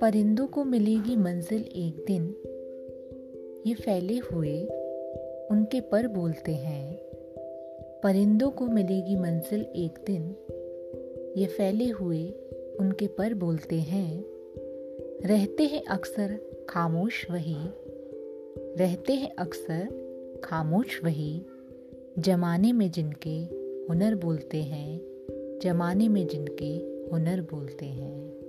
परिंदों को मिलेगी मंजिल एक दिन। ये फैले हुए उनके पर बोलते हैं, परिंदों को मिलेगी मंजिल एक दिन। ये फैले हुए उनके पर बोलते हैं, रहते हैं अक्सर खामोश वही, रहते हैं अक्सर खामोश वही, जमाने में जिनके हुनर बोलते हैं, जमाने में जिनके हुनर बोलते हैं।